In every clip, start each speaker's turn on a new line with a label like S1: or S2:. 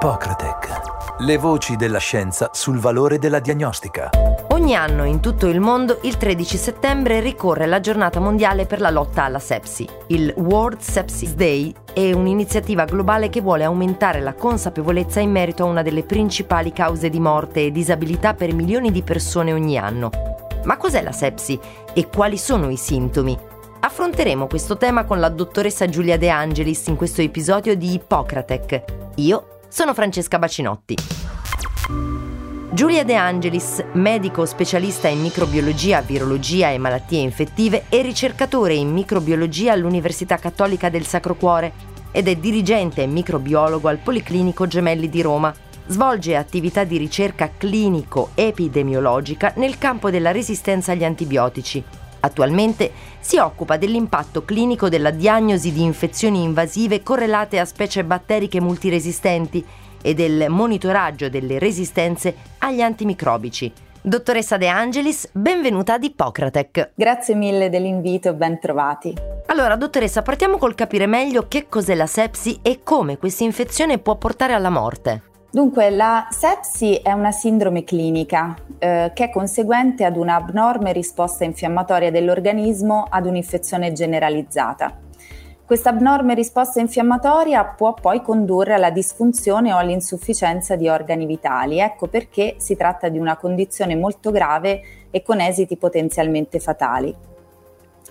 S1: Ippocratec. Le voci della scienza sul valore della diagnostica.
S2: Ogni anno in tutto il mondo il 13 settembre ricorre la giornata mondiale per la lotta alla sepsi. Il World Sepsis Day è un'iniziativa globale che vuole aumentare la consapevolezza in merito a una delle principali cause di morte e disabilità per milioni di persone ogni anno. Ma cos'è la sepsi e quali sono i sintomi? Affronteremo questo tema con la dottoressa Giulia De Angelis in questo episodio di Ippocratec. Io sono Francesca Bacinotti. Giulia De Angelis, medico specialista in microbiologia, virologia e malattie infettive, è ricercatore in microbiologia all'Università Cattolica del Sacro Cuore ed è dirigente e microbiologo al Policlinico Gemelli di Roma. Svolge attività di ricerca clinico-epidemiologica nel campo della resistenza agli antibiotici Attualmente si occupa dell'impatto clinico della diagnosi di infezioni invasive correlate a specie batteriche multiresistenti e del monitoraggio delle resistenze agli antimicrobici. Dottoressa De Angelis, benvenuta ad Ippocratec.
S3: Grazie mille dell'invito, ben trovati.
S2: Allora, dottoressa, partiamo col capire meglio che cos'è la sepsi e come questa infezione può portare alla morte.
S3: Dunque, la sepsi è una sindrome clinica eh, che è conseguente ad un'abnorme risposta infiammatoria dell'organismo ad un'infezione generalizzata. Questa abnorme risposta infiammatoria può poi condurre alla disfunzione o all'insufficienza di organi vitali. Ecco perché si tratta di una condizione molto grave e con esiti potenzialmente fatali.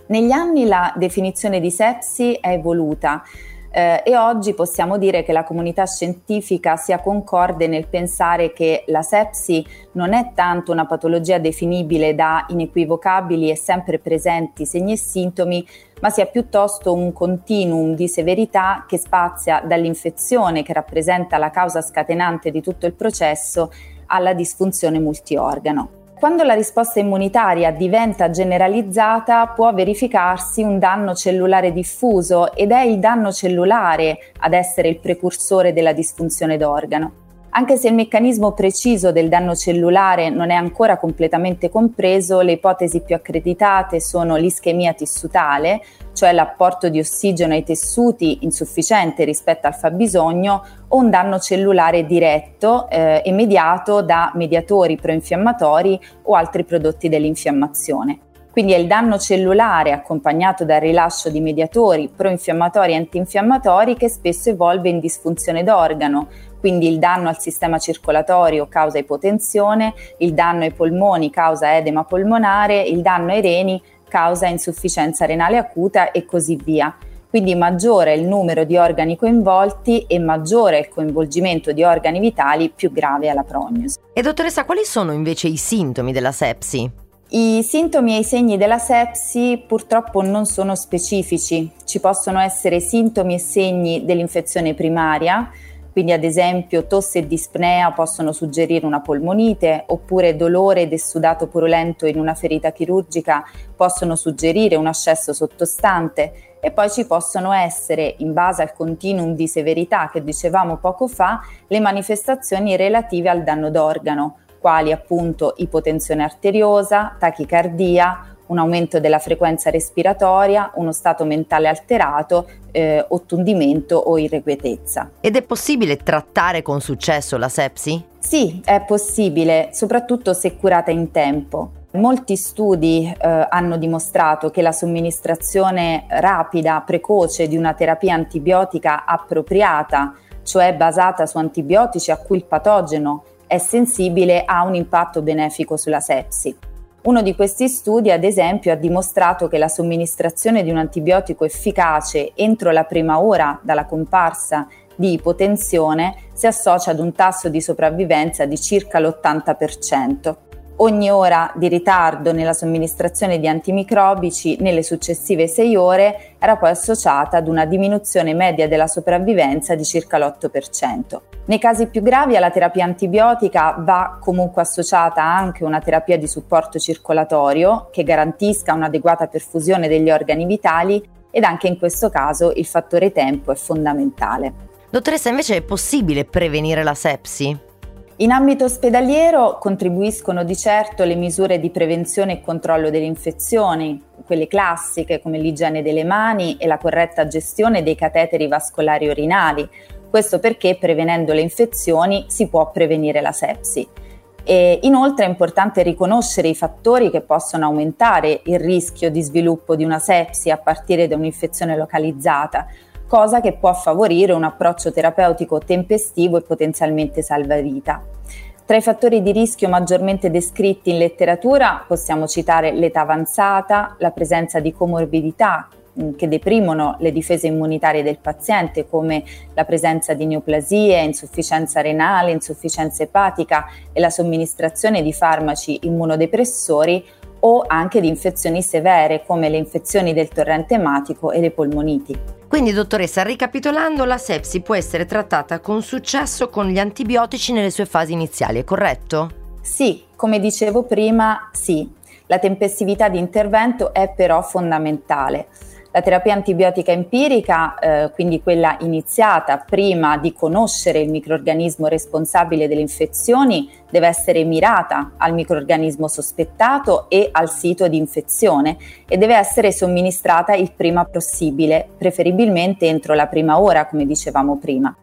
S3: Negli anni la definizione di sepsi è evoluta eh, e oggi possiamo dire che la comunità scientifica sia concorde nel pensare che la sepsi non è tanto una patologia definibile da inequivocabili e sempre presenti segni e sintomi, ma sia piuttosto un continuum di severità che spazia dall'infezione che rappresenta la causa scatenante di tutto il processo alla disfunzione multiorgano. Quando la risposta immunitaria diventa generalizzata può verificarsi un danno cellulare diffuso ed è il danno cellulare ad essere il precursore della disfunzione d'organo. Anche se il meccanismo preciso del danno cellulare non è ancora completamente compreso, le ipotesi più accreditate sono l'ischemia tissutale, cioè l'apporto di ossigeno ai tessuti insufficiente rispetto al fabbisogno, o un danno cellulare diretto eh, e mediato da mediatori proinfiammatori o altri prodotti dell'infiammazione. Quindi è il danno cellulare accompagnato dal rilascio di mediatori proinfiammatori e antinfiammatori che spesso evolve in disfunzione d'organo, quindi il danno al sistema circolatorio causa ipotensione, il danno ai polmoni causa edema polmonare, il danno ai reni causa insufficienza renale acuta e così via. Quindi maggiore è il numero di organi coinvolti e maggiore il coinvolgimento di organi vitali, più grave è la prognosi.
S2: E dottoressa, quali sono invece i sintomi della sepsi?
S3: I sintomi e i segni della sepsi purtroppo non sono specifici, ci possono essere sintomi e segni dell'infezione primaria, quindi ad esempio tosse e dispnea possono suggerire una polmonite, oppure dolore ed essudato purulento in una ferita chirurgica possono suggerire un ascesso sottostante. E poi ci possono essere, in base al continuum di severità che dicevamo poco fa, le manifestazioni relative al danno d'organo, quali appunto ipotensione arteriosa, tachicardia, un aumento della frequenza respiratoria, uno stato mentale alterato, eh, ottundimento o irrequietezza.
S2: Ed è possibile trattare con successo la sepsi?
S3: Sì, è possibile, soprattutto se curata in tempo. Molti studi eh, hanno dimostrato che la somministrazione rapida, precoce di una terapia antibiotica appropriata, cioè basata su antibiotici a cui il patogeno è sensibile, ha un impatto benefico sulla sepsi. Uno di questi studi, ad esempio, ha dimostrato che la somministrazione di un antibiotico efficace entro la prima ora dalla comparsa di ipotensione si associa ad un tasso di sopravvivenza di circa l'80% ogni ora di ritardo nella somministrazione di antimicrobici nelle successive 6 ore era poi associata ad una diminuzione media della sopravvivenza di circa l'8%. Nei casi più gravi alla terapia antibiotica va comunque associata anche una terapia di supporto circolatorio che garantisca un'adeguata perfusione degli organi vitali ed anche in questo caso il fattore tempo è fondamentale.
S2: Dottoressa, invece è possibile prevenire la sepsi?
S3: In ambito ospedaliero contribuiscono di certo le misure di prevenzione e controllo delle infezioni, quelle classiche come l'igiene delle mani e la corretta gestione dei cateteri vascolari orinali, Questo perché prevenendo le infezioni si può prevenire la sepsi. E inoltre è importante riconoscere i fattori che possono aumentare il rischio di sviluppo di una sepsi a partire da un'infezione localizzata, cosa che può favorire un approccio terapeutico tempestivo e potenzialmente salvavita. Tra i fattori di rischio maggiormente descritti in letteratura possiamo citare l'età avanzata, la presenza di comorbidità mm, che deprimono le difese immunitarie del paziente come la presenza di neoplasie, insufficienza renale, insufficienza epatica e la somministrazione di farmaci immunodepressori o anche di infezioni severe come le infezioni del torrente ematico e le polmoniti.
S2: Quindi, dottoressa, ricapitolando, la sepsi può essere trattata con successo con gli antibiotici nelle sue fasi iniziali, è corretto?
S3: Sì, come dicevo prima, sì. La tempestività di intervento è però fondamentale. La terapia antibiotica empirica, eh, quindi quella iniziata prima di conoscere il microorganismo responsabile delle infezioni, deve essere mirata al microorganismo sospettato e al sito di infezione e deve essere somministrata il prima possibile, preferibilmente entro la prima ora, come dicevamo prima.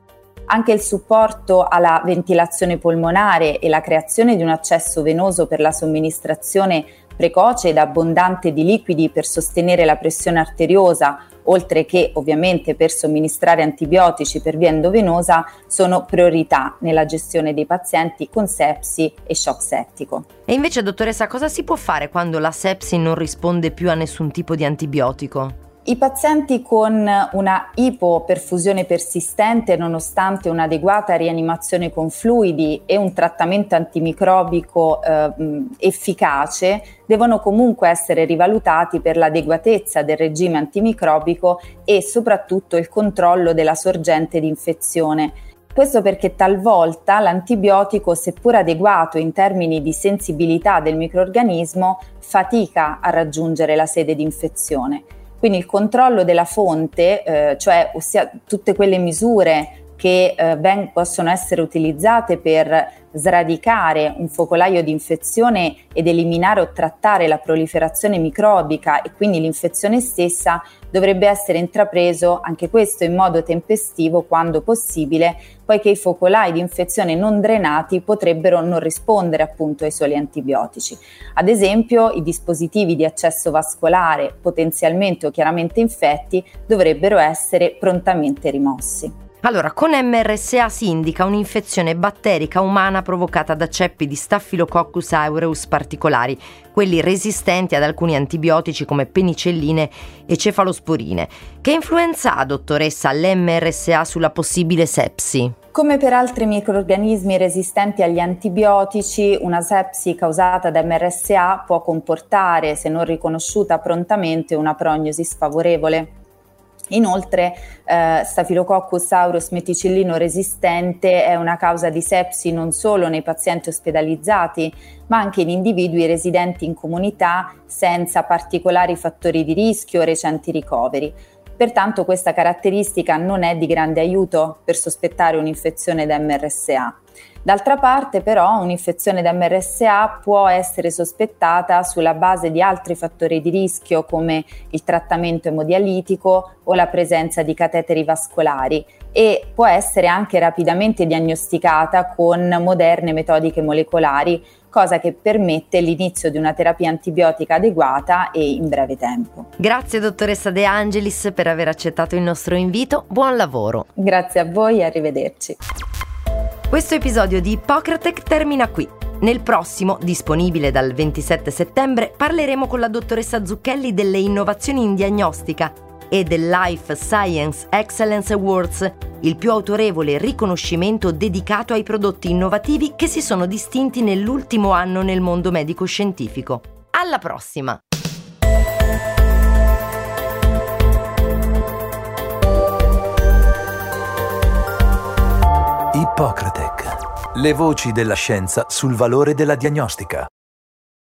S3: Anche il supporto alla ventilazione polmonare e la creazione di un accesso venoso per la somministrazione precoce ed abbondante di liquidi per sostenere la pressione arteriosa, oltre che ovviamente per somministrare antibiotici per via endovenosa, sono priorità nella gestione dei pazienti con sepsi e shock settico.
S2: E invece, dottoressa, cosa si può fare quando la sepsi non risponde più a nessun tipo di antibiotico?
S3: I pazienti con una ipoperfusione persistente, nonostante un'adeguata rianimazione con fluidi e un trattamento antimicrobico eh, efficace, devono comunque essere rivalutati per l'adeguatezza del regime antimicrobico e soprattutto il controllo della sorgente di infezione. Questo perché talvolta l'antibiotico, seppur adeguato in termini di sensibilità del microorganismo, fatica a raggiungere la sede di infezione. Quindi il controllo della fonte, eh, cioè ossia tutte quelle misure che eh, ben, possono essere utilizzate per sradicare un focolaio di infezione ed eliminare o trattare la proliferazione microbica e quindi l'infezione stessa dovrebbe essere intrapreso anche questo in modo tempestivo quando possibile, poiché i focolai di infezione non drenati potrebbero non rispondere appunto ai soli antibiotici. Ad esempio, i dispositivi di accesso vascolare potenzialmente o chiaramente infetti dovrebbero essere prontamente rimossi.
S2: Allora, con MRSA si indica un'infezione batterica umana provocata da ceppi di Staphylococcus aureus particolari, quelli resistenti ad alcuni antibiotici come penicilline e cefalosporine. Che influenza ha, dottoressa, l'MRSA sulla possibile sepsi?
S3: Come per altri microrganismi resistenti agli antibiotici, una sepsi causata da MRSA può comportare, se non riconosciuta prontamente, una prognosi sfavorevole. Inoltre, eh, Staphylococcus aureus meticillino resistente è una causa di sepsi non solo nei pazienti ospedalizzati, ma anche in individui residenti in comunità senza particolari fattori di rischio o recenti ricoveri. Pertanto questa caratteristica non è di grande aiuto per sospettare un'infezione da MRSA. D'altra parte però un'infezione da MRSA può essere sospettata sulla base di altri fattori di rischio come il trattamento emodialitico o la presenza di cateteri vascolari e può essere anche rapidamente diagnosticata con moderne metodiche molecolari, cosa che permette l'inizio di una terapia antibiotica adeguata e in breve tempo.
S2: Grazie dottoressa De Angelis per aver accettato il nostro invito, buon lavoro.
S3: Grazie a voi e arrivederci.
S2: Questo episodio di Hippocratec termina qui. Nel prossimo, disponibile dal 27 settembre, parleremo con la dottoressa Zucchelli delle innovazioni in diagnostica e del Life Science Excellence Awards, il più autorevole riconoscimento dedicato ai prodotti innovativi che si sono distinti nell'ultimo anno nel mondo medico-scientifico. Alla prossima!
S1: Ippocratec. Le voci della scienza sul valore della diagnostica.